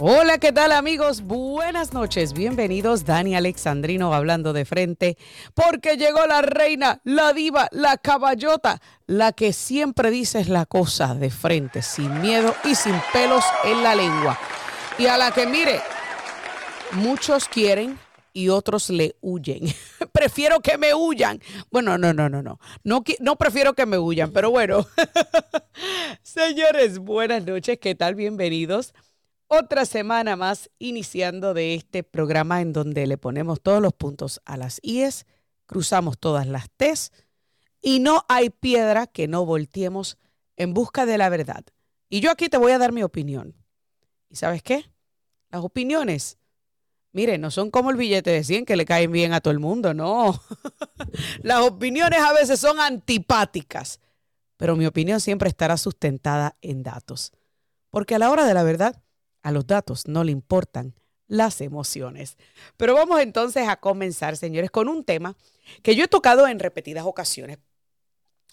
Hola, ¿qué tal amigos? Buenas noches, bienvenidos. Dani Alexandrino hablando de frente, porque llegó la reina, la diva, la caballota, la que siempre dices la cosa de frente, sin miedo y sin pelos en la lengua. Y a la que mire, muchos quieren y otros le huyen. prefiero que me huyan. Bueno, no, no, no, no. No, no prefiero que me huyan, pero bueno. Señores, buenas noches, ¿qué tal? Bienvenidos otra semana más iniciando de este programa en donde le ponemos todos los puntos a las IES, cruzamos todas las T's y no hay piedra que no volteemos en busca de la verdad. Y yo aquí te voy a dar mi opinión. ¿Y sabes qué? Las opiniones, miren, no son como el billete de 100 que le caen bien a todo el mundo, no. Las opiniones a veces son antipáticas, pero mi opinión siempre estará sustentada en datos. Porque a la hora de la verdad, a los datos no le importan las emociones. Pero vamos entonces a comenzar, señores, con un tema que yo he tocado en repetidas ocasiones,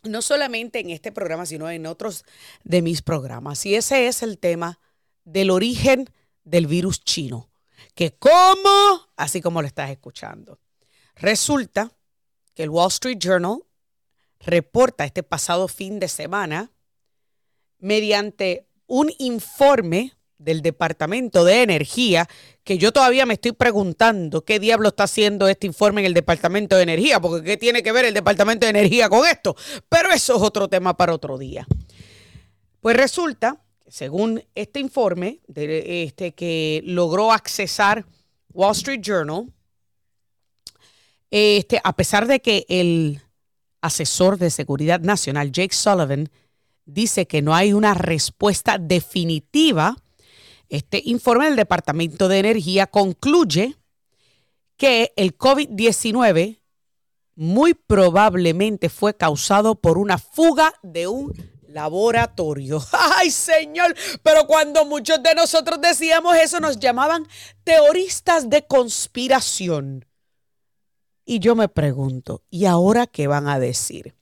no solamente en este programa, sino en otros de mis programas. Y ese es el tema del origen del virus chino. Que como, así como lo estás escuchando, resulta que el Wall Street Journal reporta este pasado fin de semana mediante un informe del Departamento de Energía, que yo todavía me estoy preguntando qué diablo está haciendo este informe en el Departamento de Energía, porque qué tiene que ver el Departamento de Energía con esto. Pero eso es otro tema para otro día. Pues resulta, según este informe este, que logró accesar Wall Street Journal, este, a pesar de que el asesor de seguridad nacional, Jake Sullivan, dice que no hay una respuesta definitiva este informe del Departamento de Energía concluye que el COVID-19 muy probablemente fue causado por una fuga de un laboratorio. Ay, Señor, pero cuando muchos de nosotros decíamos eso nos llamaban teoristas de conspiración. Y yo me pregunto, ¿y ahora qué van a decir?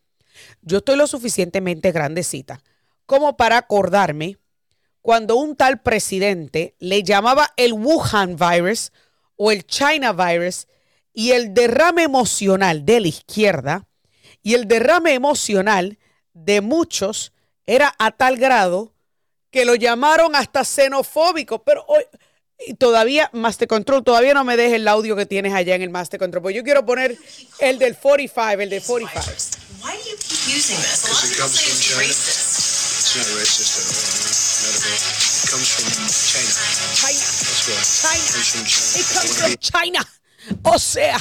Yo estoy lo suficientemente grandecita como para acordarme cuando un tal presidente le llamaba el Wuhan virus o el China virus y el derrame emocional de la izquierda y el derrame emocional de muchos era a tal grado que lo llamaron hasta xenofóbico, pero hoy y todavía Master Control, todavía no me dejes el audio que tienes allá en el Master Control, porque yo quiero poner el del 45, el del 45. Why do you keep using this? A lot people say it's racist. It's not racist at all. China. O sea,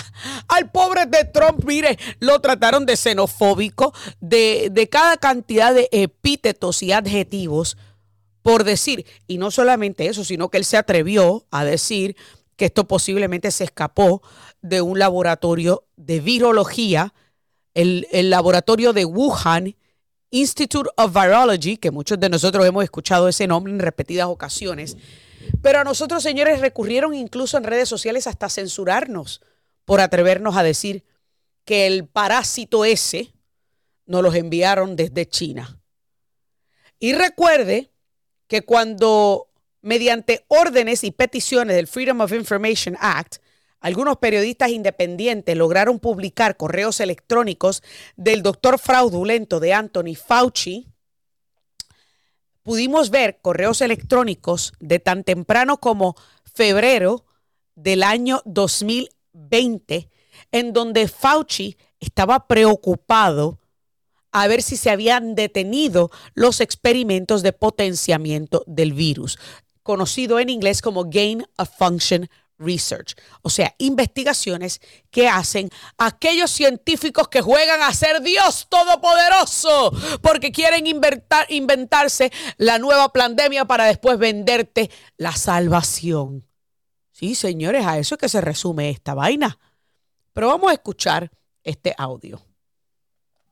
al pobre de Trump, mire, lo trataron de xenofóbico, de, de cada cantidad de epítetos y adjetivos por decir, y no solamente eso, sino que él se atrevió a decir que esto posiblemente se escapó de un laboratorio de virología, el, el laboratorio de Wuhan, Institute of Virology, que muchos de nosotros hemos escuchado ese nombre en repetidas ocasiones. Pero a nosotros, señores, recurrieron incluso en redes sociales hasta censurarnos por atrevernos a decir que el parásito ese nos los enviaron desde China. Y recuerde que cuando mediante órdenes y peticiones del Freedom of Information Act, algunos periodistas independientes lograron publicar correos electrónicos del doctor fraudulento de Anthony Fauci. Pudimos ver correos electrónicos de tan temprano como febrero del año 2020, en donde Fauci estaba preocupado a ver si se habían detenido los experimentos de potenciamiento del virus, conocido en inglés como gain of function research, o sea, investigaciones que hacen aquellos científicos que juegan a ser Dios todopoderoso porque quieren inventarse la nueva pandemia para después venderte la salvación. Sí, señores, a eso es que se resume esta vaina. Pero vamos a escuchar este audio.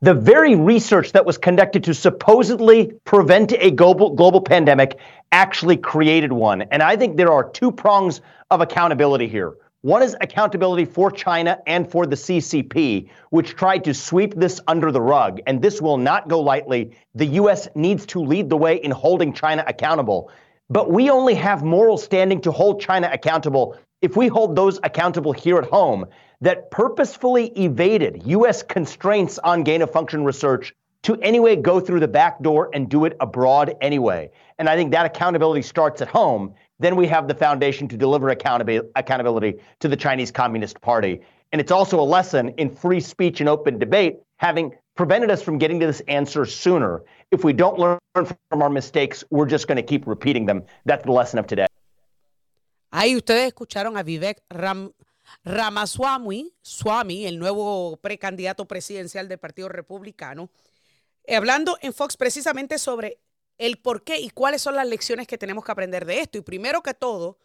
The very research that was conducted to supposedly prevent a global, global pandemic actually created one. And I think there are two prongs of accountability here. One is accountability for China and for the CCP, which tried to sweep this under the rug. And this will not go lightly. The U.S. needs to lead the way in holding China accountable. But we only have moral standing to hold China accountable if we hold those accountable here at home that purposefully evaded U.S. constraints on gain of function research to anyway go through the back door and do it abroad anyway. And I think that accountability starts at home. Then we have the foundation to deliver accountability to the Chinese Communist Party. And it's also a lesson in free speech and open debate, having prevented us from getting to this answer sooner. If we don't learn from our mistakes, we're just going to keep repeating them. That's the lesson of today. Ahí ustedes escucharon a Vivek Ram Ramaswamy, el nuevo precandidato presidencial del Partido Republicano, Eh, hablando en Fox precisamente sobre el por qué y cuáles son las lecciones que tenemos que aprender de esto. Y primero que todo,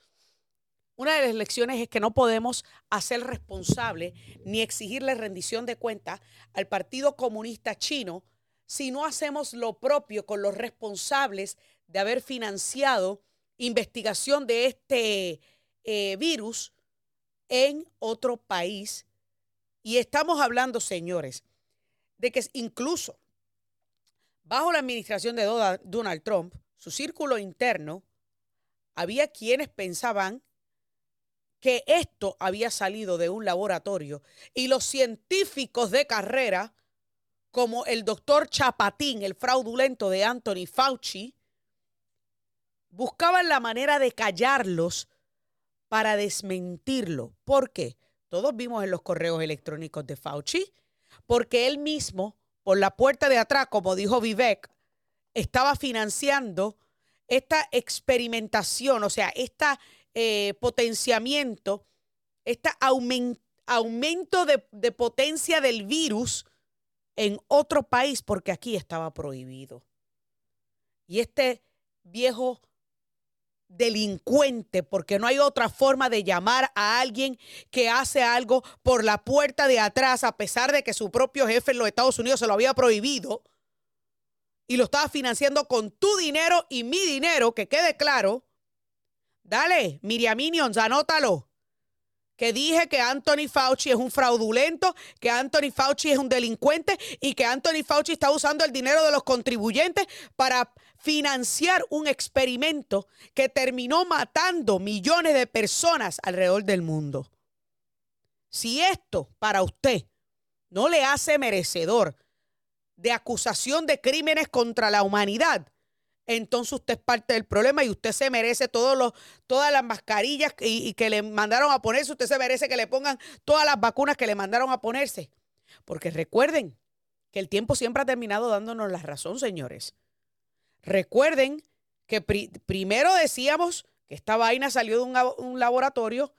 una de las lecciones es que no podemos hacer responsable ni exigirle rendición de cuentas al Partido Comunista Chino si no hacemos lo propio con los responsables de haber financiado investigación de este eh, virus en otro país. Y estamos hablando, señores, de que incluso Bajo la administración de Donald Trump, su círculo interno, había quienes pensaban que esto había salido de un laboratorio y los científicos de carrera, como el doctor Chapatín, el fraudulento de Anthony Fauci, buscaban la manera de callarlos para desmentirlo. ¿Por qué? Todos vimos en los correos electrónicos de Fauci, porque él mismo por la puerta de atrás, como dijo Vivek, estaba financiando esta experimentación, o sea, este potenciamiento, este aumento de, de potencia del virus en otro país, porque aquí estaba prohibido. Y este viejo delincuente, porque no hay otra forma de llamar a alguien que hace algo por la puerta de atrás, a pesar de que su propio jefe en los Estados Unidos se lo había prohibido y lo estaba financiando con tu dinero y mi dinero, que quede claro. Dale, Miriam Minions, anótalo. Que dije que Anthony Fauci es un fraudulento, que Anthony Fauci es un delincuente y que Anthony Fauci está usando el dinero de los contribuyentes para financiar un experimento que terminó matando millones de personas alrededor del mundo. Si esto para usted no le hace merecedor de acusación de crímenes contra la humanidad, entonces usted es parte del problema y usted se merece todos los, todas las mascarillas y, y, que le mandaron a ponerse. Usted se merece que le pongan todas las vacunas que le mandaron a ponerse. Porque recuerden que el tiempo siempre ha terminado dándonos la razón, señores. Recuerden que primero decíamos que esta vaina salió de un, laboratorio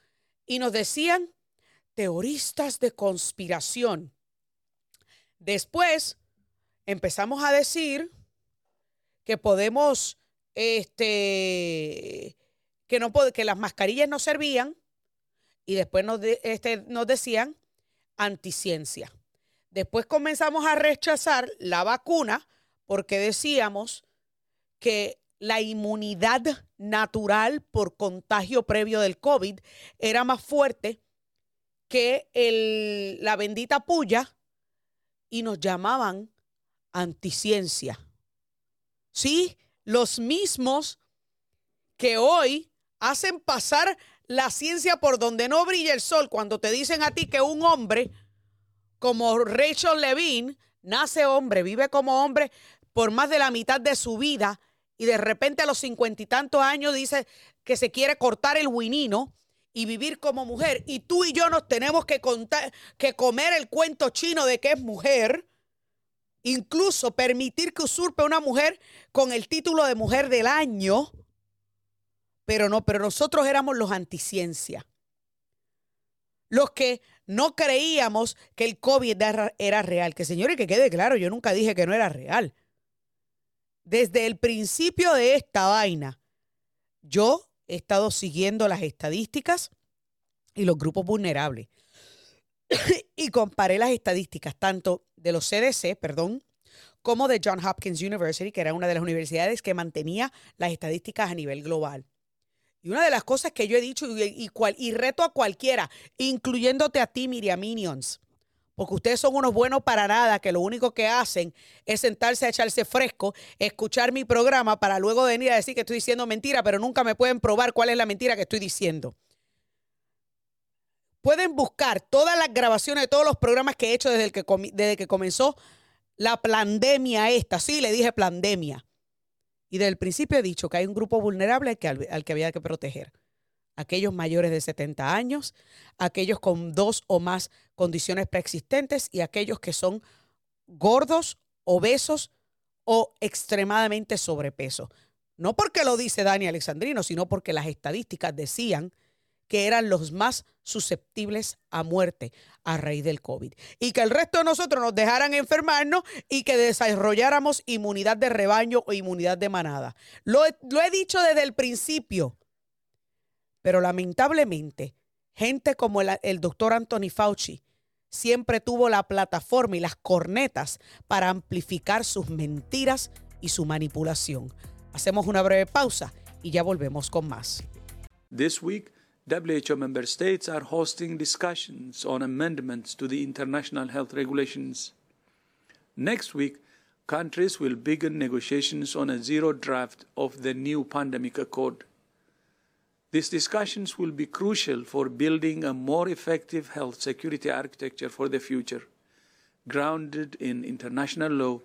y nos decían teoristas de conspiración. Después empezamos a decir que podemos, este, que, no, que las mascarillas no servían y después nos, este, nos decían anticiencia. Después comenzamos a rechazar la vacuna porque decíamos que la inmunidad natural por contagio previo del COVID era más fuerte que el, la bendita puya y nos llamaban anticiencia. Sí, los mismos que hoy hacen pasar la ciencia por donde no brilla el sol cuando te dicen a ti que un hombre como Rachel Levine nace hombre, vive como hombre por más de la mitad de su vida y de repente a los cincuenta y tantos años dice que se quiere cortar el winino y vivir como mujer. Y tú y yo nos tenemos que, contar, que comer el cuento chino de que es mujer. Incluso permitir que usurpe una mujer con el título de mujer del año. Pero no, pero nosotros éramos los anticiencia. los que no creíamos que el COVID era real. Que señores, que quede claro, yo nunca dije que no era real. Desde el principio de esta vaina, yo he estado siguiendo las estadísticas y los grupos vulnerables. y comparé las estadísticas tanto de los CDC, perdón, como de John Hopkins University, que era una de las universidades que mantenía las estadísticas a nivel global. Y una de las cosas que yo he dicho y, y reto a cualquiera, incluyéndote a ti, Miriam Minions, porque ustedes son unos buenos para nada, que lo único que hacen es sentarse a echarse fresco, escuchar mi programa para luego venir a decir que estoy diciendo mentira, pero nunca me pueden probar cuál es la mentira que estoy diciendo. Pueden buscar todas las grabaciones de todos los programas que he hecho desde, que, desde que comenzó la pandemia esta. Sí, le dije pandemia. Y desde el principio he dicho que hay un grupo vulnerable al al que había que proteger. Aquellos mayores de 70 años, aquellos con dos o más condiciones preexistentes y aquellos que son gordos, obesos o extremadamente sobrepeso. No porque lo dice Dani Alexandrino, sino porque las estadísticas decían que eran los más susceptibles a muerte a raíz del COVID. Y que el resto de nosotros nos dejaran enfermarnos y que desarrolláramos inmunidad de rebaño o inmunidad de manada. Lo, lo he dicho desde el principio. Pero lamentablemente, gente como el, doctor Anthony Fauci siempre tuvo la plataforma y las cornetas para amplificar sus mentiras y su manipulación. Hacemos una breve pausa y ya volvemos con más. This week WHO member states are hosting discussions on amendments to the international health regulations. Next week, countries will begin negotiations on a zero draft of the new pandemic accord. These discussions will be crucial for building a more effective health security architecture for the future, grounded in international law,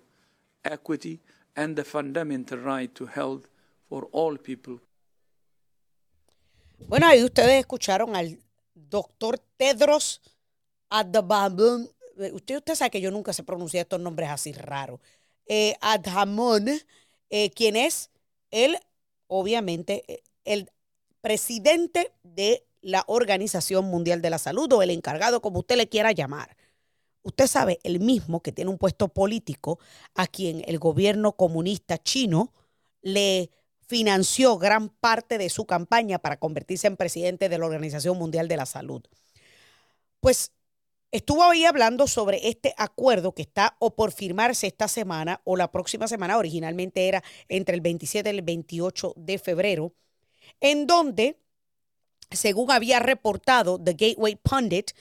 equity, and the fundamental right to health for all people Bueno, ahí ustedes escucharon al doctor Tedros Adhanom. Usted, usted sabe que yo nunca se pronuncia estos nombres así raros. Eh, Adhamon, eh, quien es el, obviamente, eh, el presidente de la Organización Mundial de la Salud o el encargado, como usted le quiera llamar. Usted sabe, el mismo que tiene un puesto político a quien el gobierno comunista chino le financió gran parte de su campaña para convertirse en presidente de la Organización Mundial de la Salud. Pues estuvo ahí hablando sobre este acuerdo que está o por firmarse esta semana o la próxima semana, originalmente era entre el 27 y el 28 de febrero, en donde, según había reportado The Gateway Pundit,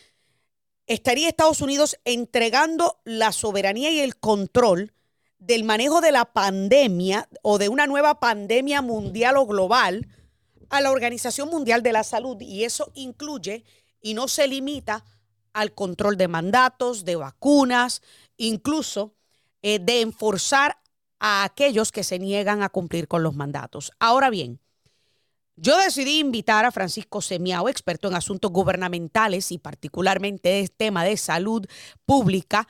estaría Estados Unidos entregando la soberanía y el control del manejo de la pandemia o de una nueva pandemia mundial o global a la Organización Mundial de la Salud. Y eso incluye y no se limita al control de mandatos, de vacunas, incluso eh, de enforzar a aquellos que se niegan a cumplir con los mandatos. Ahora bien, yo decidí invitar a Francisco Semiao, experto en asuntos gubernamentales y particularmente el tema de salud pública,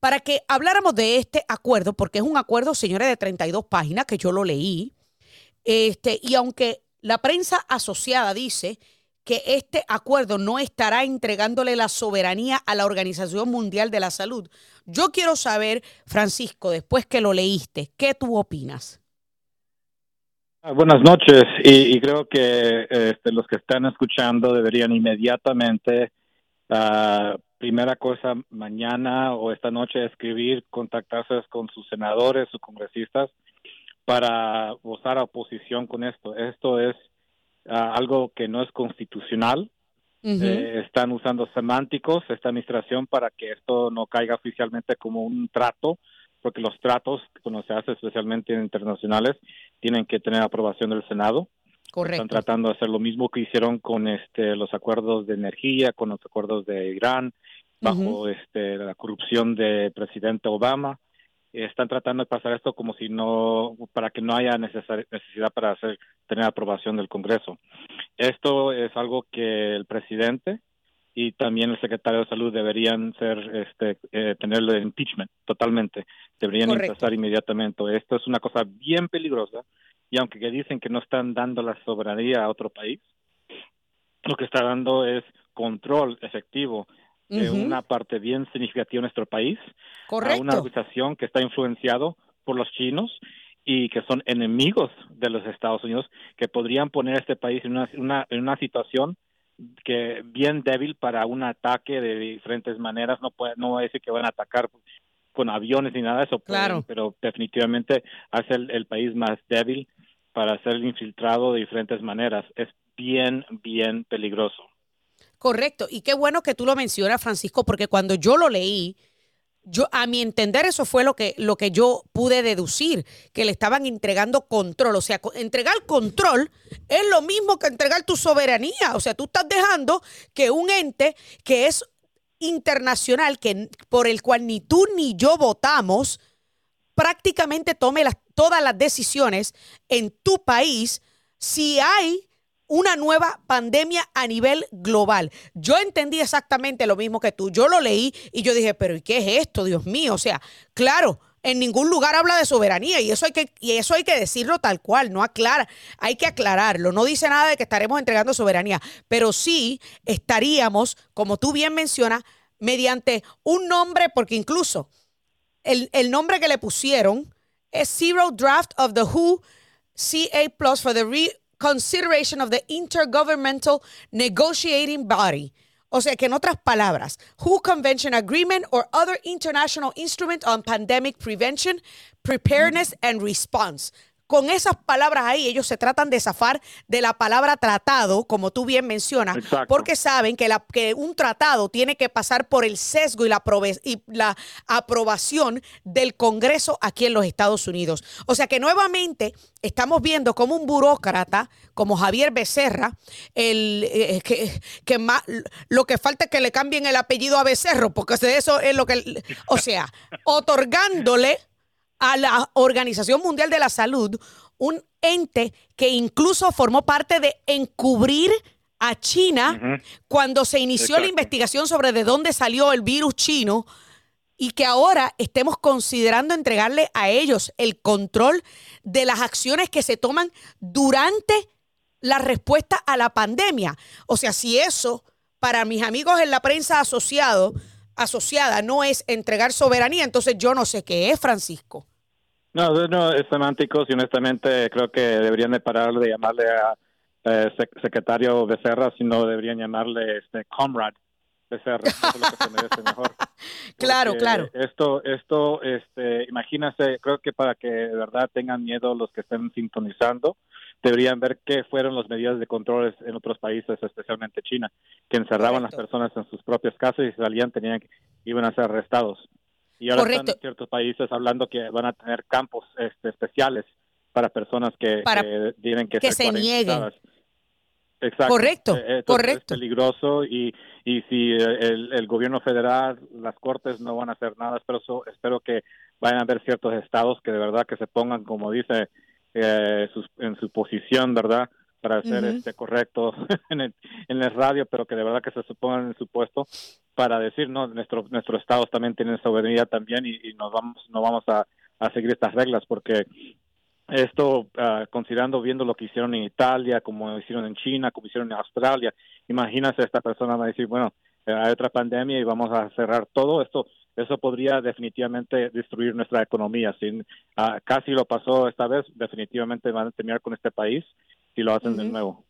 para que habláramos de este acuerdo, porque es un acuerdo, señores, de 32 páginas que yo lo leí. Este, y aunque la prensa asociada dice que este acuerdo no estará entregándole la soberanía a la Organización Mundial de la Salud, yo quiero saber, Francisco, después que lo leíste, ¿qué tú opinas? Ah, buenas noches y, creo que este, los que están escuchando deberían inmediatamente uh, primera cosa mañana o esta noche escribir, contactarse con sus senadores, sus congresistas para votar a oposición con esto. Esto es ah, algo que no es constitucional. Eh, están usando semánticos esta administración para que esto no caiga oficialmente como un trato, porque los tratos, cuando se hace especialmente internacionales, tienen que tener aprobación del Senado. Están tratando de hacer lo mismo que hicieron con este los acuerdos de energía, con los acuerdos de Irán, bajo este la corrupción de presidente Obama. Están tratando de pasar esto como si no para que no haya necesidad para hacer tener aprobación del Congreso. Esto es algo que el presidente y también el secretario de salud deberían ser este eh, tenerlo de impeachment totalmente. Deberían empezar inmediatamente. Esto es una cosa bien peligrosa y aunque dicen que no están dando la soberanía a otro país, lo que está dando es control efectivo de una parte bien significativa de nuestro país Correcto. a una organización que está influenciado por los chinos y que son enemigos de los Estados Unidos que podrían poner a este país en una, una, en una situación que bien débil para un ataque de diferentes maneras no puede no voy a decir que van a atacar con aviones ni nada de eso Claro. pero definitivamente hace el, el país más débil para ser infiltrado de diferentes maneras es bien bien peligroso Correcto. Y qué bueno que tú lo mencionas, Francisco, porque cuando yo lo leí, yo, a mi entender, eso fue lo que, lo que yo pude deducir, que le estaban entregando control. O sea, entregar control es lo mismo que entregar tu soberanía. O sea, tú estás dejando que un ente que es internacional, que, por el cual ni tú ni yo votamos, prácticamente tome las, todas las decisiones en tu país si hay una nueva pandemia a nivel global. Yo entendí exactamente lo mismo que tú. Yo lo leí y yo dije, pero ¿y qué es esto, Dios mío? O sea, claro, en ningún lugar habla de soberanía y eso hay que y eso hay que decirlo tal cual, no aclara, hay que aclararlo. No dice nada de que estaremos entregando soberanía, pero sí estaríamos, como tú bien mencionas, mediante un nombre porque incluso el, el nombre que le pusieron es Zero Draft of the WHO CA Plus for the reconsideration of the Intergovernmental Negotiating Body. O sea que en otras palabras, WHO Convention Agreement or other international instrument on pandemic prevention, preparedness and response. Con esas palabras ahí, ellos se tratan de zafar de la palabra tratado, como tú bien mencionas, Exacto. porque saben que, la, que un tratado tiene que pasar por el sesgo y la, prove- y la aprobación del Congreso aquí en los Estados Unidos. O sea que nuevamente estamos viendo como un burócrata, como Javier Becerra, el, eh, que, que más, lo que falta es que le cambien el apellido a Becerro, porque eso es lo que, o sea, otorgándole a la Organización Mundial de la Salud, un ente que incluso formó parte de encubrir a China cuando se inició la investigación sobre de dónde salió el virus chino y que ahora estemos considerando entregarle a ellos el control de las acciones que se toman durante la respuesta a la pandemia. O sea, si eso para mis amigos en la prensa asociado, asociada no es entregar soberanía, entonces yo no sé qué es, Francisco. No, no, es semánticos y honestamente creo que deberían de parar de llamarle a eh, sec- secretario Becerra, sino deberían llamarle este comrade Becerra, eso es lo que se merece mejor. Claro, Porque claro. Esto, esto, este, imagínense, creo que para que de verdad tengan miedo los que estén sintonizando, deberían ver qué fueron las medidas de control en otros países, especialmente China, que encerraban a las Correcto. personas en sus propias casas y si salían tenían que- iban a ser arrestados. Y ahora Correcto. están ciertos países hablando que van a tener campos este, especiales para personas que, Para que tienen que, que ser se nieguen. Exacto. Correcto, Eh, correcto. Es peligroso y, y si eh, el, el gobierno federal, las cortes no van a hacer nada, espero, so- espero que vayan a haber ciertos estados que de verdad que se pongan, como dice, eh, sus- en su posición, ¿verdad? Para ser este correcto en el, en el radio, pero que de verdad que se pongan en su puesto para decir, no, nuestro, nuestros estados también tienen soberanía también y, y nos vamos, no vamos a, a seguir estas reglas porque esto, ah, considerando, viendo lo que hicieron en Italia, como hicieron en China, como hicieron en Australia, imagínate esta persona va a decir, bueno, eh, hay otra pandemia y vamos a cerrar todo esto. Eso podría definitivamente destruir nuestra economía. Sin, ah, casi lo pasó esta vez, definitivamente van a terminar con este país si lo hacen de nuevo.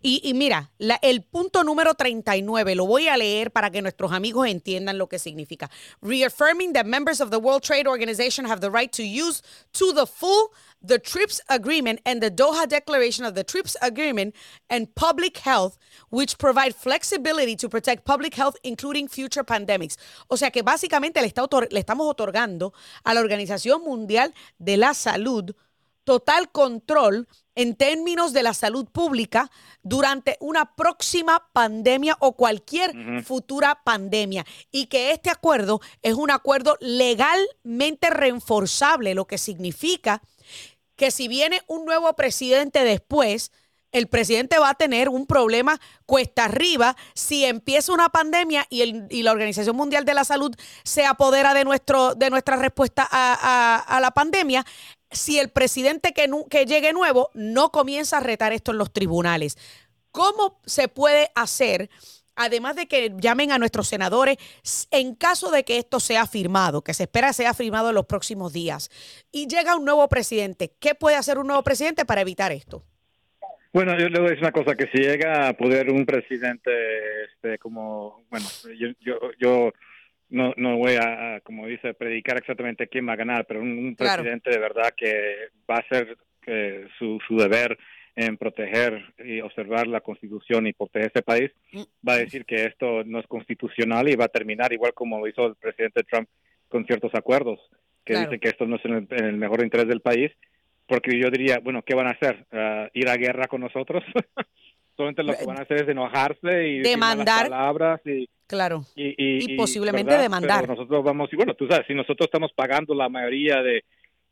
Y, mira, el punto número 39, lo voy a leer para que nuestros amigos entiendan lo que significa. Reaffirming that members of the World Trade Organization have the right to use to the full the TRIPS agreement and the Doha Declaration of the TRIPS agreement and public health, which provide flexibility to protect public health, including future pandemics. O sea que básicamente le, está le estamos otorgando a la Organización Mundial de la Salud total control en términos de la salud pública durante una próxima pandemia o cualquier futura pandemia. Y que este acuerdo es un acuerdo legalmente reforzable, lo que significa que si viene un nuevo presidente después, el presidente va a tener un problema cuesta arriba si empieza una pandemia y, el- y la Organización Mundial de la Salud se apodera de, nuestro, de nuestra respuesta a, a- a la pandemia. Si el presidente que, llegue nuevo no comienza a retar esto en los tribunales. ¿Cómo se puede hacer además de que llamen a nuestros senadores, en caso de que esto sea firmado, que se espera sea firmado en los próximos días, y llega un nuevo presidente, ¿qué puede hacer un nuevo presidente para evitar esto? Bueno, yo le voy a decir una cosa, que si llega a poder un presidente este, como, bueno, yo, yo no, no voy a, como dice, predicar exactamente quién va a ganar, pero un, presidente de verdad que va a hacer eh, su, su deber en proteger y observar la constitución y proteger ese país, mm. va a decir que esto no es constitucional y va a terminar igual como hizo el presidente Trump con ciertos acuerdos, que dicen que esto no es en el, mejor interés del país, porque yo diría, bueno, ¿qué van a hacer? Ah, ¿Ir a guerra con nosotros? Solamente lo que van a hacer es enojarse y demandar palabras y claro y, posiblemente demandar. nosotros vamos y bueno, tú sabes, si nosotros estamos pagando la mayoría de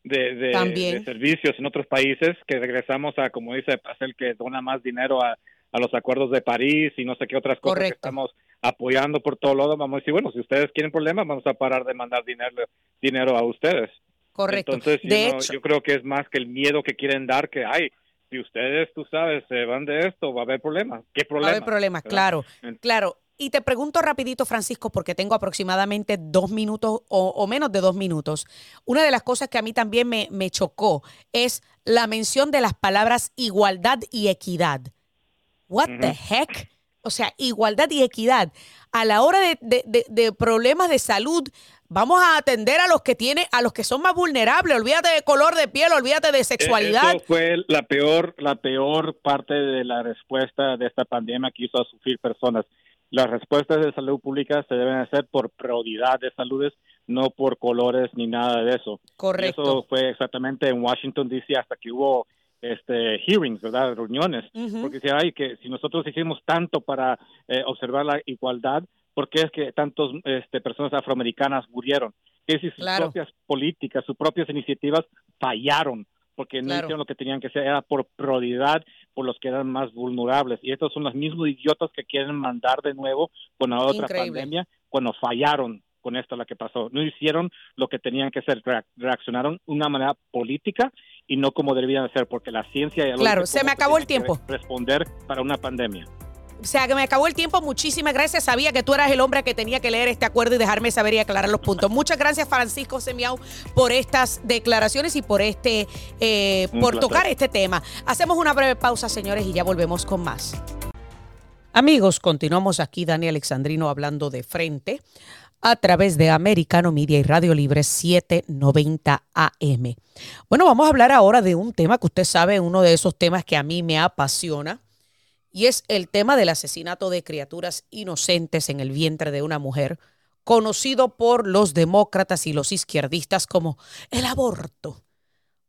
de, servicios en otros países, que regresamos a, como dice, hacer que dona más dinero a, los acuerdos de París y no sé qué otras cosas que estamos apoyando por todo lado, vamos a decir, bueno, si ustedes quieren problemas, vamos a parar de mandar dinero, dinero a ustedes. Correcto. Entonces, yo, yo creo que es más que el miedo que quieren dar, que hay, si ustedes, tú sabes, se van de esto, va a haber problemas. ¿Qué problemas? Va a haber problemas, claro, claro. Y te pregunto rapidito, Francisco, porque tengo aproximadamente dos minutos o, menos de dos minutos. Una de las cosas que a mí también me, chocó es la mención de las palabras igualdad y equidad. What the heck? O sea, igualdad y equidad. A la hora de, problemas de salud, vamos a atender a los que tienen, a los que son más vulnerables. Olvídate de color de piel, olvídate de sexualidad. Eso fue la peor, la peor parte de la respuesta de esta pandemia que hizo a sufrir personas las respuestas de salud pública se deben hacer por prioridad de saludes, no por colores ni nada de eso. Correcto. eso fue exactamente en Washington D.C. hasta que hubo este hearings, ¿verdad? Reuniones, porque si hay que si nosotros hicimos tanto para eh, observar la igualdad, ¿por qué es que tantas este, personas afroamericanas murieron? Es decir, sus propias políticas, sus propias iniciativas fallaron porque no hicieron lo que tenían que hacer, era por prioridad por los que eran más vulnerables. Y estos son los mismos idiotas que quieren mandar de nuevo con la otra pandemia cuando fallaron con esto la que pasó. No hicieron lo que tenían que hacer, reaccionaron de una manera política y no como debían hacer, porque la ciencia... Y claro, se me acabó el tiempo. Responder para una pandemia. O sea, que me acabó el tiempo. Muchísimas gracias. Sabía que tú eras el hombre que tenía que leer este acuerdo y dejarme saber y aclarar los puntos. Muchas gracias, Francisco Semiau, por estas declaraciones y por este, eh, por tocar este tema. Hacemos una breve pausa, señores, y ya volvemos con más. Amigos, continuamos aquí, Dani Alexandrino, hablando de frente a través de Americano Media y Radio Libre 790 AM. Bueno, vamos a hablar ahora de un tema que usted sabe, uno de esos temas que a mí me apasiona y es el tema del asesinato de criaturas inocentes en el vientre de una mujer, conocido por los demócratas y los izquierdistas como el aborto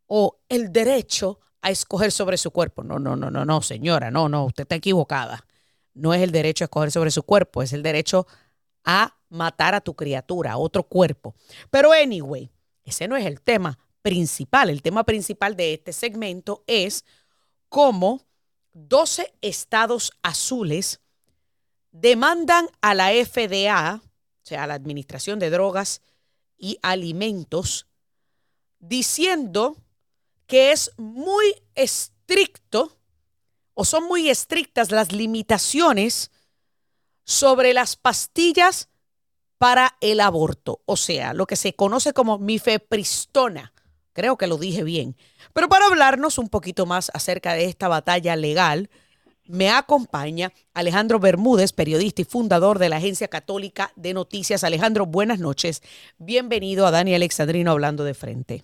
o el derecho a escoger sobre su cuerpo. No, no, no, no, no, señora, no, no, usted está equivocada. No es el derecho a escoger sobre su cuerpo, es el derecho a matar a tu criatura, a otro cuerpo. Pero anyway, ese no es el tema principal. El tema principal de este segmento es cómo 12 estados azules demandan a la FDA, o sea, a la Administración de Drogas y Alimentos, diciendo que es muy estricto o son muy estrictas las limitaciones sobre las pastillas para el aborto, o sea, lo que se conoce como mifepristona. Creo que lo dije bien. Pero para hablarnos un poquito más acerca de esta batalla legal, me acompaña Alejandro Bermúdez, periodista y fundador de la Agencia Católica de Noticias. Alejandro, buenas noches. Bienvenido a Dani Alexandrino hablando de frente.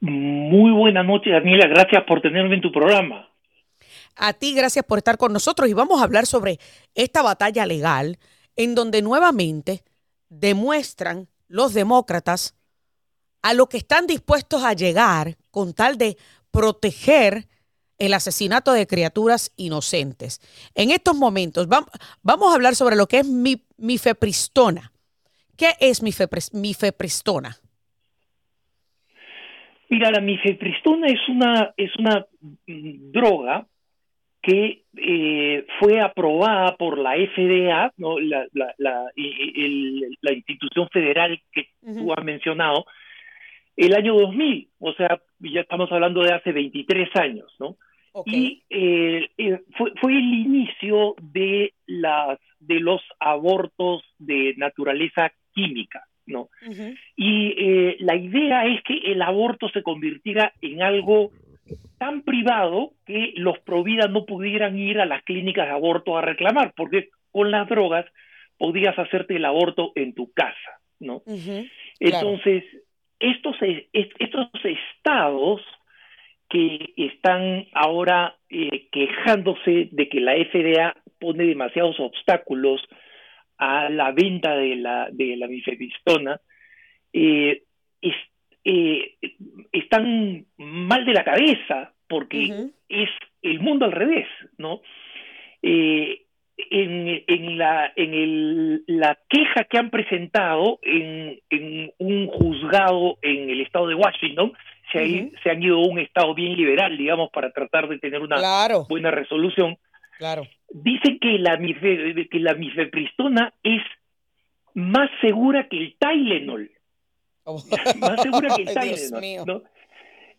Muy buenas noches, Daniela. Gracias por tenerme en tu programa. A ti, gracias por estar con nosotros y vamos a hablar sobre esta batalla legal en donde nuevamente demuestran los demócratas a lo que están dispuestos a llegar con tal de proteger el asesinato de criaturas inocentes. En estos momentos vamos a hablar sobre lo que es mi, mifepristona. ¿Qué es mifepristona? Mira, la mifepristona es una, es una mm, droga que eh, fue aprobada por la FDA, ¿no? la, la, la, la institución federal que tú has mencionado, el año 2000, o sea, ya estamos hablando de hace 23 años, ¿no? Y eh, eh, fue, fue, el inicio de las de los abortos de naturaleza química, ¿no? Y eh, la idea es que el aborto se convirtiera en algo tan privado que los providas no pudieran ir a las clínicas de aborto a reclamar, porque con las drogas podías hacerte el aborto en tu casa, ¿no? Entonces, estos, estos estados que están ahora eh, quejándose de que la FDA pone demasiados obstáculos a la venta de la, de la mifepristona, eh, eh, están mal de la cabeza porque es el mundo al revés, ¿no? Eh, en, en, la, en el, la queja que han presentado en, en un juzgado en el estado de Washington, se, se, han ido a un estado bien liberal, digamos, para tratar de tener una buena resolución. Claro. Dicen que la, que la mifepristona es más segura que el Tylenol. Oh. más segura que el Tylenol. ¿no?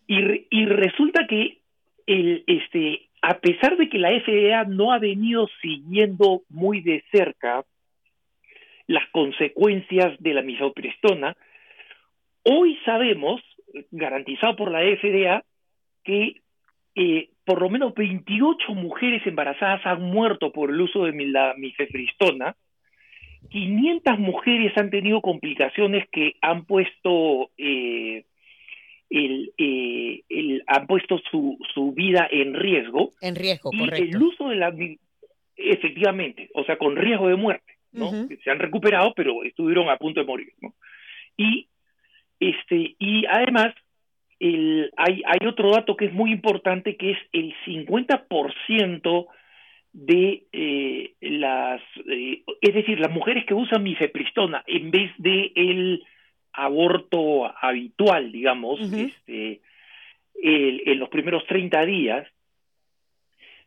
Y, y resulta que el, este, a pesar de que la FDA no ha venido siguiendo muy de cerca las consecuencias de la misoprestona, hoy sabemos, garantizado por la FDA, que eh, por lo menos 28 mujeres embarazadas han muerto por el uso de la mifepristona, 500 mujeres han tenido complicaciones que han puesto eh, el, eh, el, han puesto su, su vida en riesgo. En riesgo, y correcto. el uso de la... Efectivamente, o sea, con riesgo de muerte, ¿no? Se han recuperado, pero estuvieron a punto de morir, ¿no? Y, este, y además, el, hay, hay otro dato que es muy importante, que es el 50% de eh, las, eh, es decir, las mujeres que usan mifepristona en vez de el aborto habitual, digamos, este, en los primeros 30 días,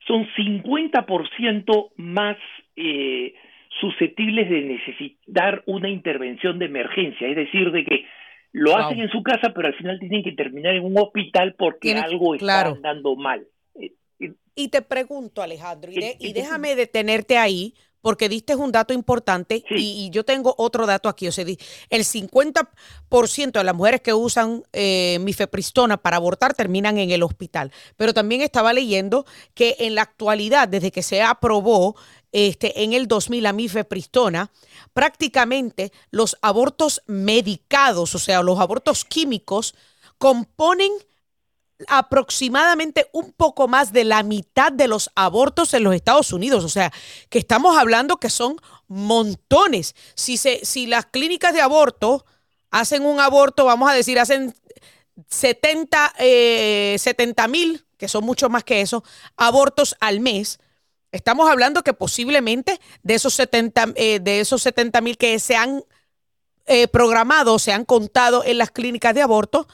son 50% más eh, susceptibles de necesitar una intervención de emergencia, es decir, de que lo hacen en su casa, pero al final tienen que terminar en un hospital porque algo está andando mal. Eh, eh, y te pregunto, Alejandro, y déjame detenerte ahí, porque diste un dato importante y, yo tengo otro dato aquí. O sea, el 50% de las mujeres que usan eh, mifepristona para abortar terminan en el hospital. Pero también estaba leyendo que en la actualidad, desde que se aprobó este, en el 2000 la mifepristona, prácticamente los abortos medicados, o sea, los abortos químicos, componen aproximadamente un poco más de la mitad de los abortos en los Estados Unidos. O sea, que estamos hablando que son montones. Si, se, si las clínicas de aborto hacen un aborto, vamos a decir, hacen 70 eh, mil, que son mucho más que eso, abortos al mes. Estamos hablando que posiblemente de esos 70 eh, de esos 70 mil que se han eh, programado, se han contado en las clínicas de aborto,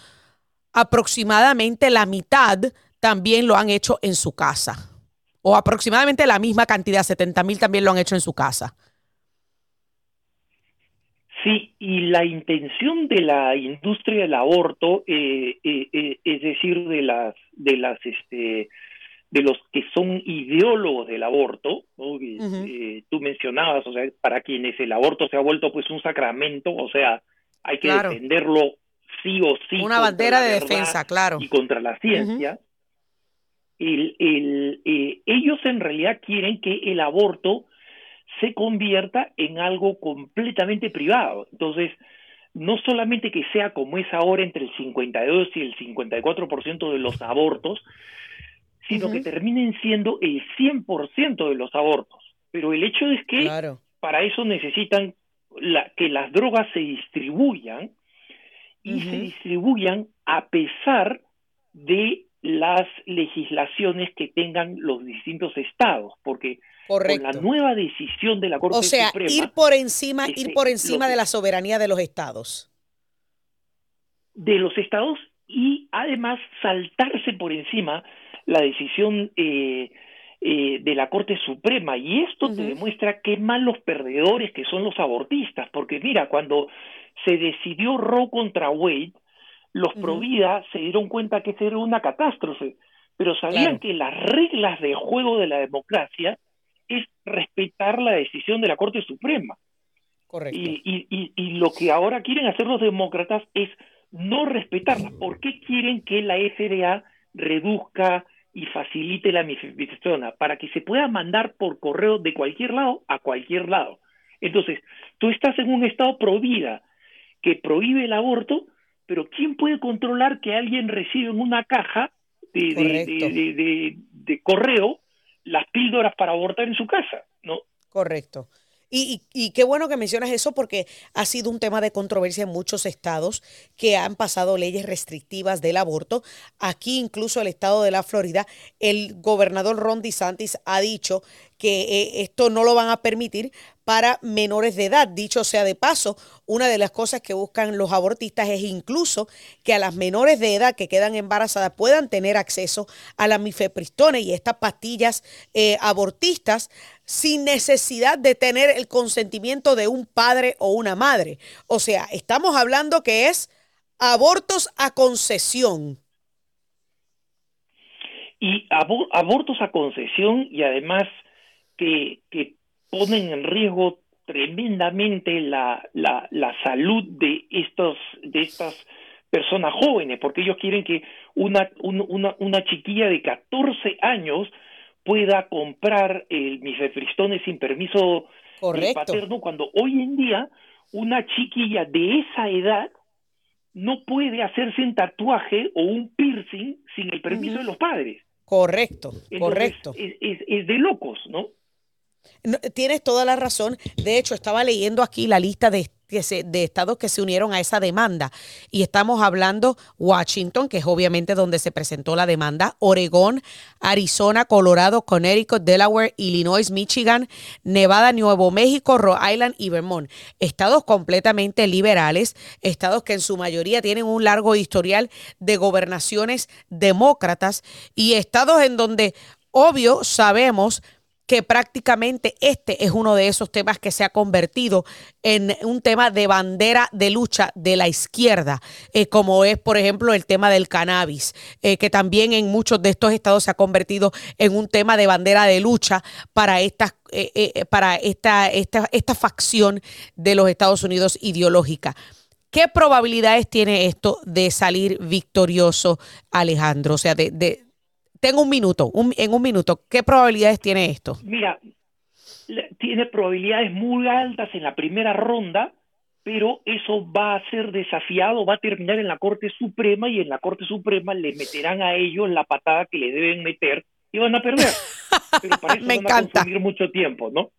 aproximadamente la mitad también lo han hecho en su casa. O aproximadamente la misma cantidad, 70 mil también lo han hecho en su casa. Sí, y la intención de la industria del aborto, eh, eh, eh, es decir, de las, de las, este, de los que son ideólogos del aborto, tú mencionabas, o sea, para quienes el aborto se ha vuelto pues un sacramento, o sea, hay que defenderlo sí o sí. Una bandera de defensa, claro. Y contra la ciencia. el, el, eh, ellos en realidad quieren que el aborto se convierta en algo completamente privado. Entonces, no solamente que sea como es ahora entre el 52 y el 54% de los abortos, sino que terminen siendo el 100% de los abortos. Pero el hecho es que para eso necesitan la, que las drogas se distribuyan y se distribuyan a pesar de las legislaciones que tengan los distintos estados, porque con la nueva decisión de la Corte o sea, ir por encima, ir este, por encima de la soberanía de los estados, de los estados y además saltarse por encima la decisión eh, eh, de la Corte Suprema. Y esto te demuestra qué malos perdedores que son los abortistas, porque mira cuando se decidió Roe contra Wade, los Provida se dieron cuenta que era una catástrofe, pero sabían que las reglas de juego de la democracia es respetar la decisión de la Corte Suprema. Correcto. Y, y, y, lo que ahora quieren hacer los demócratas es no respetarla. ¿Por qué quieren que la FDA reduzca y facilite la mifepristona? Para que se pueda mandar por correo de cualquier lado a cualquier lado. Entonces, tú estás en un estado pro vida que prohíbe el aborto, pero ¿quién puede controlar que alguien reciba en una caja de, de, de, correo las píldoras para abortar en su casa? ¿no? Correcto. Y, y, qué bueno que mencionas eso porque ha sido un tema de controversia en muchos estados que han pasado leyes restrictivas del aborto. Aquí incluso el estado de la Florida, el gobernador Ron DeSantis ha dicho que eh, esto no lo van a permitir para menores de edad. Dicho sea de paso, una de las cosas que buscan los abortistas es incluso que a las menores de edad que quedan embarazadas puedan tener acceso a la mifepristona y estas pastillas eh, abortistas sin necesidad de tener el consentimiento de un padre o una madre. O sea, estamos hablando que es abortos a concesión. Y abortos a concesión y además que, que ponen en riesgo tremendamente la, la, la salud de estos de estas personas jóvenes, porque ellos quieren que una, una, una chiquilla de 14 años pueda comprar el mifepristone sin permiso eh, paterno, cuando hoy en día una chiquilla de esa edad no puede hacerse un tatuaje o un piercing sin el permiso de los padres. Correcto, correcto. es, de locos, ¿no? Tienes toda la razón. De hecho, estaba leyendo aquí la lista de, estados que se unieron a esa demanda. Y estamos hablando Washington, que es obviamente donde se presentó la demanda, Oregón, Arizona, Colorado, Connecticut, Delaware, Illinois, Michigan, Nevada, Nuevo México, Rhode Island y Vermont. Estados completamente liberales, estados que en su mayoría tienen un largo historial de gobernaciones demócratas y estados en donde, obvio, sabemos que prácticamente este es uno de esos temas que se ha convertido en un tema de bandera de lucha de la izquierda, eh, como es, por ejemplo, el tema del cannabis, eh, que también en muchos de estos estados se ha convertido en un tema de bandera de lucha para estas eh, para esta, esta, esta facción de los Estados Unidos ideológica. ¿Qué probabilidades tiene esto de salir victorioso, Alejandro? O sea, de, tengo un minuto, en un minuto, ¿qué probabilidades tiene esto? Mira, tiene probabilidades muy altas en la primera ronda, pero eso va a ser desafiado, va a terminar en la Corte Suprema y en la Corte Suprema le meterán a ellos la patada que le deben meter y van a perder. Pero para eso Me van encanta. a consumir mucho tiempo, ¿no?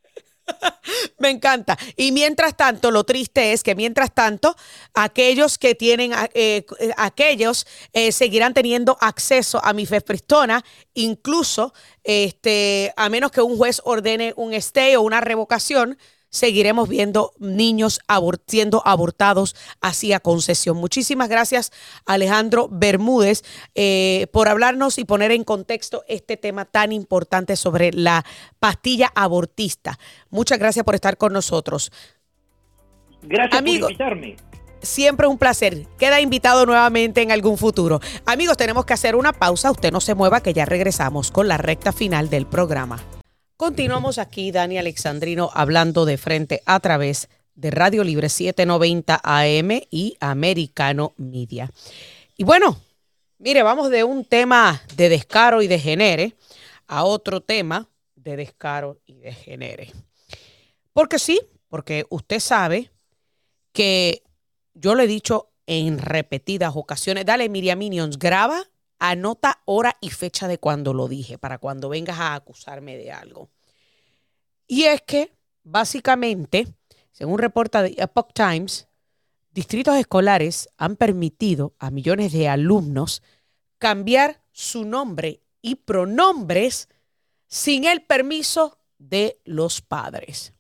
Me encanta. Y mientras tanto, lo triste es que mientras tanto, aquellos que tienen, eh, eh, aquellos eh, seguirán teniendo acceso a mi fefristona, incluso este, a menos que un juez ordene un stay o una revocación, seguiremos viendo niños siendo abortados así a concesión. Muchísimas gracias, Alejandro Bermúdez, eh, por hablarnos y poner en contexto este tema tan importante sobre la pastilla abortista. Muchas gracias por estar con nosotros. Gracias por invitarme. Siempre un placer. Queda invitado nuevamente en algún futuro. Amigos, tenemos que hacer una pausa. Usted no se mueva que ya regresamos con la recta final del programa. Continuamos aquí, Dani Alexandrino, hablando de frente a través de Radio Libre 790 AM y Americano Media. Y bueno, mire, vamos de un tema de descaro y de genere a otro tema de descaro y de genere. Porque sí, porque usted sabe que yo le he dicho en repetidas ocasiones, dale Miriam Minions, graba anota hora y fecha de cuando lo dije, para cuando vengas a acusarme de algo. Y es que, básicamente, según reporta de Epoch Times, distritos escolares han permitido a millones de alumnos cambiar su nombre y pronombres sin el permiso de los padres.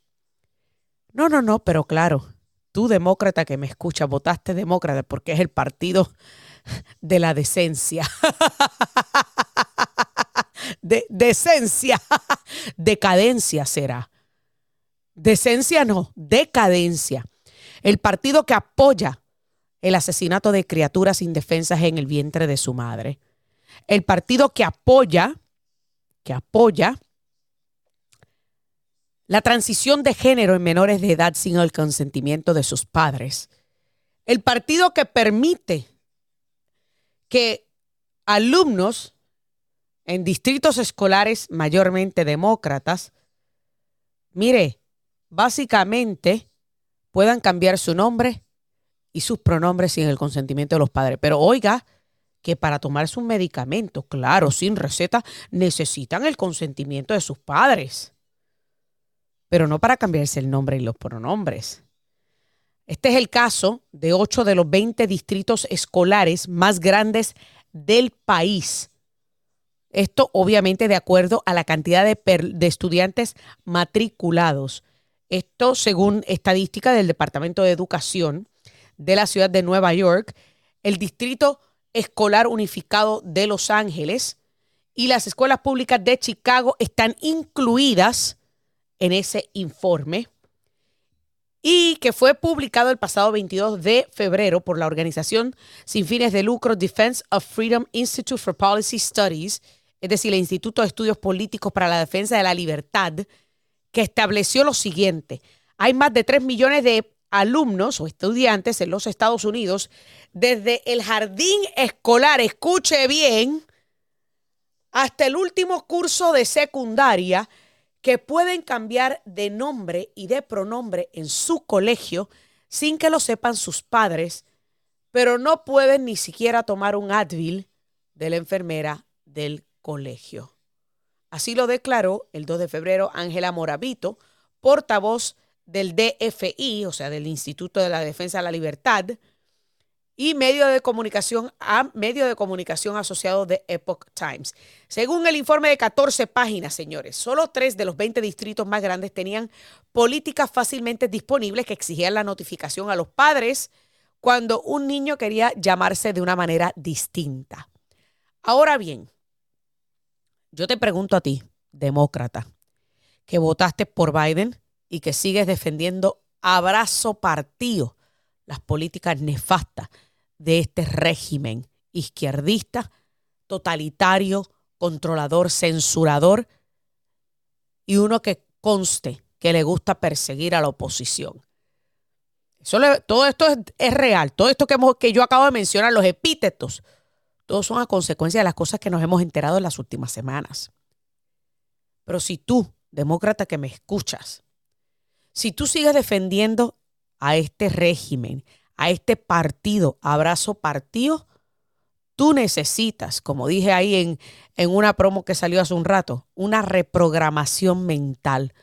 No, no, no, pero claro, tú demócrata que me escuchas, votaste demócrata porque es el partido de la decencia. De, decencia, decadencia será. Decencia no, decadencia. El partido que apoya el asesinato de criaturas indefensas en el vientre de su madre. El partido que apoya, que apoya la transición de género en menores de edad sin el consentimiento de sus padres. El partido que permite que alumnos en distritos escolares mayormente demócratas, mire, básicamente puedan cambiar su nombre y sus pronombres sin el consentimiento de los padres. Pero oiga, que para tomarse un medicamento, claro, sin receta, necesitan el consentimiento de sus padres pero no para cambiarse el nombre y los pronombres. Este es el caso de ocho de los 20 distritos escolares más grandes del país. Esto obviamente de acuerdo a la cantidad de, de estudiantes matriculados. Esto según estadística del Departamento de Educación de la ciudad de Nueva York, el Distrito Escolar Unificado de Los Ángeles y las escuelas públicas de Chicago están incluidas en ese informe y que fue publicado el pasado 22 de febrero por la organización sin fines de lucro Defense of Freedom Institute for Policy Studies, es decir, el Instituto de Estudios Políticos para la Defensa de la Libertad, que estableció lo siguiente. Hay más de 3 millones de alumnos o estudiantes en los Estados Unidos desde el jardín escolar, escuche bien, hasta el último curso de secundaria que pueden cambiar de nombre y de pronombre en su colegio sin que lo sepan sus padres, pero no pueden ni siquiera tomar un Advil de la enfermera del colegio. Así lo declaró el 2 de febrero Ángela Moravito, portavoz del DFI, o sea, del Instituto de la Defensa de la Libertad, y medio de comunicación a medio de comunicación asociado de Epoch Times. Según el informe de 14 páginas, señores, solo tres de los 20 distritos más grandes tenían políticas fácilmente disponibles que exigían la notificación a los padres cuando un niño quería llamarse de una manera distinta. Ahora bien, yo te pregunto a ti, demócrata, que votaste por Biden y que sigues defendiendo abrazo partido las políticas nefastas de este régimen izquierdista, totalitario, controlador, censurador y uno que conste que le gusta perseguir a la oposición. todo esto es, real, todo esto que, que yo acabo de mencionar, los epítetos, todos son a consecuencia de las cosas que nos hemos enterado en las últimas semanas. Pero si tú, demócrata que me escuchas, si tú sigues defendiendo a este régimen, a este partido, abrazo partido, tú necesitas, como dije ahí en, en una promo que salió hace un rato, una reprogramación mental,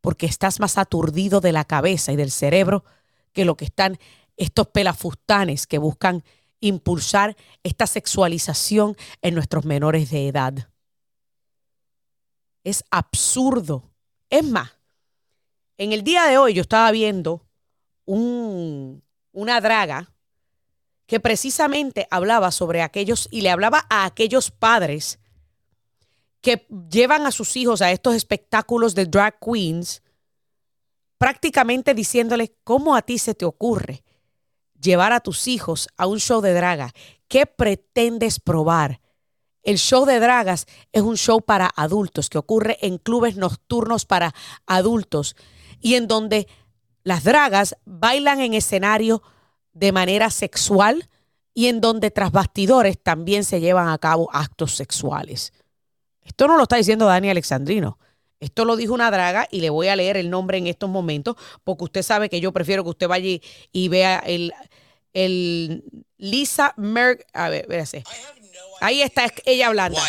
porque estás más aturdido de la cabeza y del cerebro que lo que están estos pelafustanes que buscan impulsar esta sexualización en nuestros menores de edad. Es absurdo. Es más, en el día de hoy yo estaba viendo un, una draga que precisamente hablaba sobre aquellos y le hablaba a aquellos padres que llevan a sus hijos a estos espectáculos de drag queens, prácticamente diciéndoles, ¿cómo a ti se te ocurre llevar a tus hijos a un show de draga? ¿Qué pretendes probar? El show de dragas es un show para adultos que ocurre en clubes nocturnos para adultos y en donde las dragas bailan en escenario de manera sexual y en donde tras bastidores también se llevan a cabo actos sexuales. Esto no lo está diciendo Dani Alexandrino. Esto lo dijo una draga y le voy a leer el nombre en estos momentos porque usted sabe que yo prefiero que usted vaya y, vea el, el Lisa Merck. A ver, véase. Ahí está ella hablando.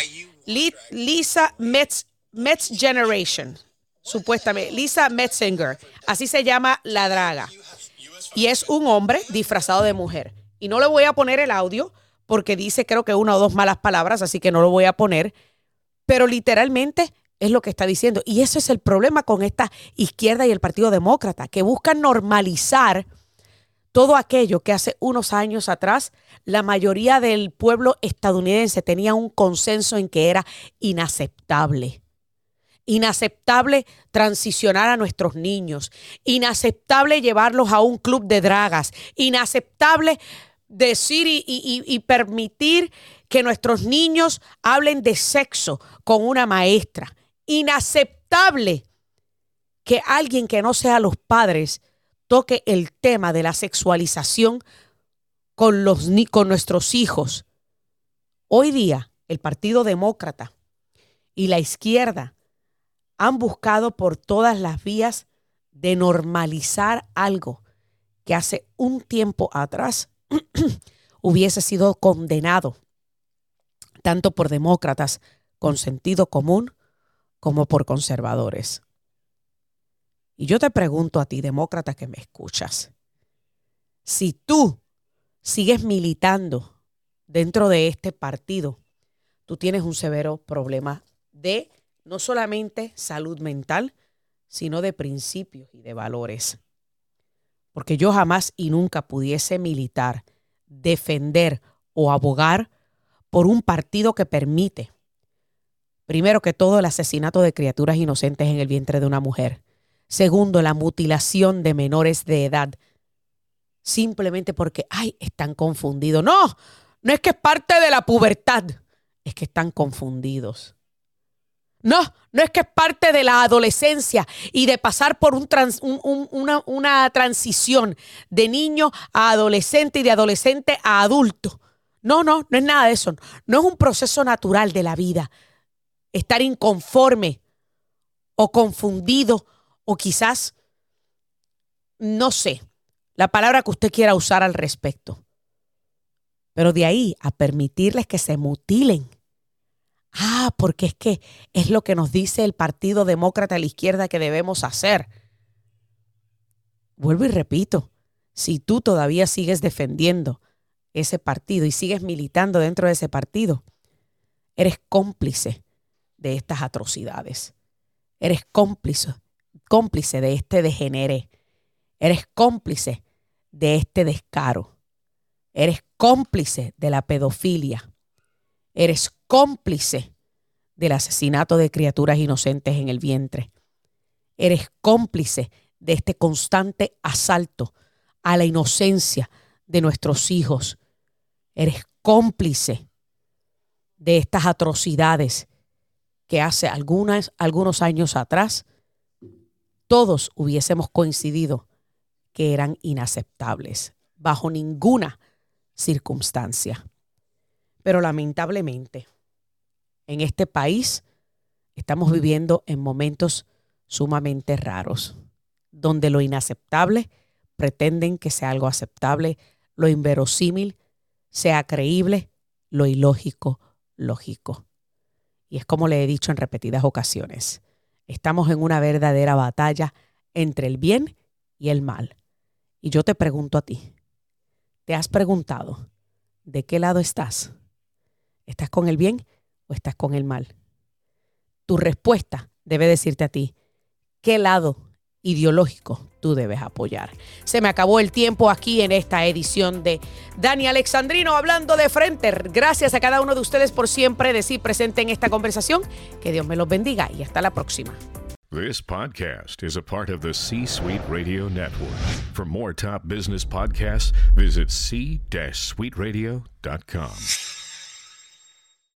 Lisa Metz, Metz Generation supuestamente, Lisa Metzinger, así se llama la draga. Y es un hombre disfrazado de mujer. Y no le voy a poner el audio porque dice creo que una o dos malas palabras, así que no lo voy a poner. Pero literalmente es lo que está diciendo. Y ese es el problema con esta izquierda y el Partido Demócrata, que buscan normalizar todo aquello que hace unos años atrás la mayoría del pueblo estadounidense tenía un consenso en que era inaceptable. Inaceptable transicionar a nuestros niños. Inaceptable llevarlos a un club de dragas. Inaceptable decir y, permitir que nuestros niños hablen de sexo con una maestra. Inaceptable que alguien que no sea los padres toque el tema de la sexualización con, los, con nuestros hijos. Hoy día, el Partido Demócrata y la izquierda han buscado por todas las vías de normalizar algo que hace un tiempo atrás hubiese sido condenado tanto por demócratas con sentido común como por conservadores. Y yo te pregunto a ti, demócrata que me escuchas, si tú sigues militando dentro de este partido, tú tienes un severo problema de no solamente salud mental, sino de principios y de valores. Porque yo jamás y nunca pudiese militar, defender o abogar por un partido que permite, primero que todo, el asesinato de criaturas inocentes en el vientre de una mujer. Segundo, la mutilación de menores de edad. Simplemente porque, ay, están confundidos. No, no es que es parte de la pubertad, es que están confundidos. No, no es que es parte de la adolescencia y de pasar por un una, una transición de niño a adolescente y de adolescente a adulto. No, no, no es nada de eso. No es un proceso natural de la vida. Estar inconforme o confundido o quizás, no sé, la palabra que usted quiera usar al respecto. Pero de ahí a permitirles que se mutilen Ah, porque es que es lo que nos dice el Partido Demócrata a la izquierda que debemos hacer. Vuelvo y repito, si tú todavía sigues defendiendo ese partido y sigues militando dentro de ese partido, eres cómplice de estas atrocidades. Eres cómplice, cómplice de este degenere. Eres cómplice de este descaro. Eres cómplice de la pedofilia. Eres cómplice del asesinato de criaturas inocentes en el vientre. Eres cómplice de este constante asalto a la inocencia de nuestros hijos. Eres cómplice de estas atrocidades que hace algunos años atrás todos hubiésemos coincidido que eran inaceptables bajo ninguna circunstancia. Pero lamentablemente, en este país estamos viviendo en momentos sumamente raros, donde lo inaceptable pretenden que sea algo aceptable, lo inverosímil sea creíble, lo ilógico, lógico. Y es como le he dicho en repetidas ocasiones, estamos en una verdadera batalla entre el bien y el mal. Y yo te pregunto a ti, ¿te has preguntado de qué lado estás? ¿Estás con el bien o estás con el mal? Tu respuesta debe decirte a ti qué lado ideológico tú debes apoyar. Se me acabó el tiempo aquí en esta edición de Dani Alexandrino hablando de frente. Gracias a cada uno de ustedes por siempre decir presente en esta conversación. Que Dios me los bendiga y hasta la próxima. This podcast is a part of the C Suite Radio Network. For more top business podcasts, visit c-suiteradio.com.